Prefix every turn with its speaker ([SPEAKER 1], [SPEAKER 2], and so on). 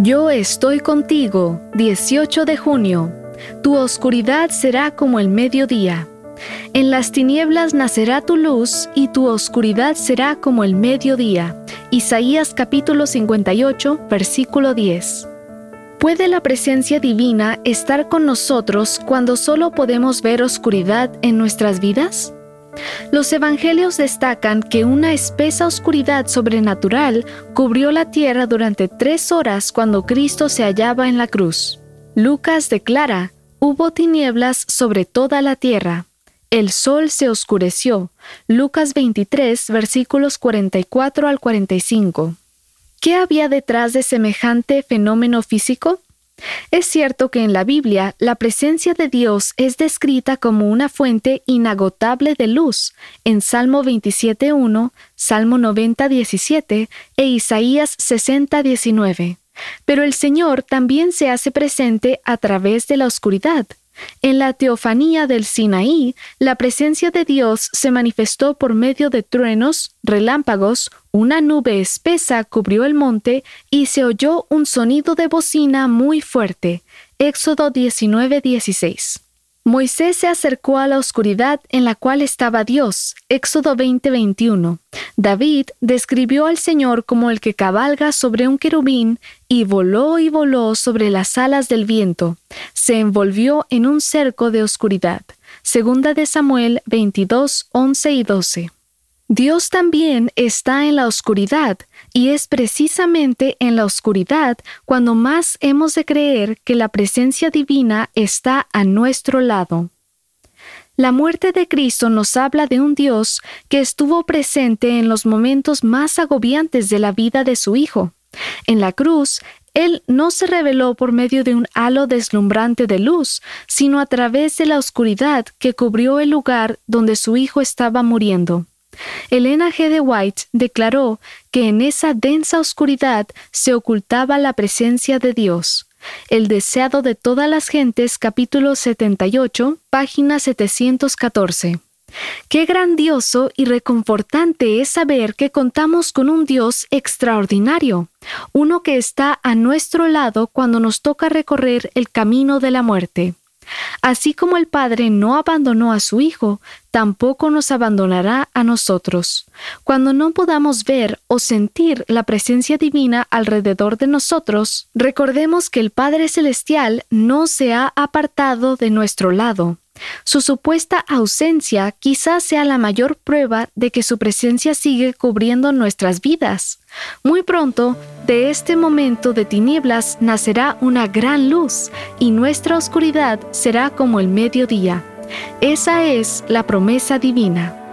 [SPEAKER 1] Yo estoy contigo, 18 de junio. Tu oscuridad será como el mediodía. En las tinieblas nacerá tu luz y tu oscuridad será como el mediodía. Isaías capítulo 58, versículo 10. ¿Puede la presencia divina estar con nosotros cuando solo podemos ver oscuridad en nuestras vidas? Los evangelios destacan que una espesa oscuridad sobrenatural cubrió la tierra durante tres horas cuando Cristo se hallaba en la cruz. Lucas declara, hubo tinieblas sobre toda la tierra. El sol se oscureció. Lucas 23, versículos 44 al 45. ¿Qué había detrás de semejante fenómeno físico? Es cierto que en la Biblia la presencia de Dios es descrita como una fuente inagotable de luz en Salmo 27.1, Salmo 90.17 e Isaías 60.19. Pero el Señor también se hace presente a través de la oscuridad. En la teofanía del Sinaí, la presencia de Dios se manifestó por medio de truenos, relámpagos, una nube espesa cubrió el monte y se oyó un sonido de bocina muy fuerte. Éxodo 19:16. Moisés se acercó a la oscuridad en la cual estaba Dios. Éxodo 20:21. David describió al Señor como el que cabalga sobre un querubín y voló y voló sobre las alas del viento. Se envolvió en un cerco de oscuridad. Segunda de Samuel 22, 11 y 12. Dios también está en la oscuridad, y es precisamente en la oscuridad cuando más hemos de creer que la presencia divina está a nuestro lado. La muerte de Cristo nos habla de un Dios que estuvo presente en los momentos más agobiantes de la vida de su Hijo. En la cruz, Él no se reveló por medio de un halo deslumbrante de luz, sino a través de la oscuridad que cubrió el lugar donde su Hijo estaba muriendo. Elena G. de White declaró que en esa densa oscuridad se ocultaba la presencia de Dios. El deseado de todas las gentes, capítulo 78, página 714. Qué grandioso y reconfortante es saber que contamos con un Dios extraordinario, uno que está a nuestro lado cuando nos toca recorrer el camino de la muerte. Así como el Padre no abandonó a su Hijo, tampoco nos abandonará a nosotros. Cuando no podamos ver o sentir la presencia divina alrededor de nosotros, recordemos que el Padre Celestial no se ha apartado de nuestro lado. Su supuesta ausencia quizás sea la mayor prueba de que su presencia sigue cubriendo nuestras vidas. Muy pronto, de este momento de tinieblas nacerá una gran luz y nuestra oscuridad será como el mediodía. Esa es la promesa divina.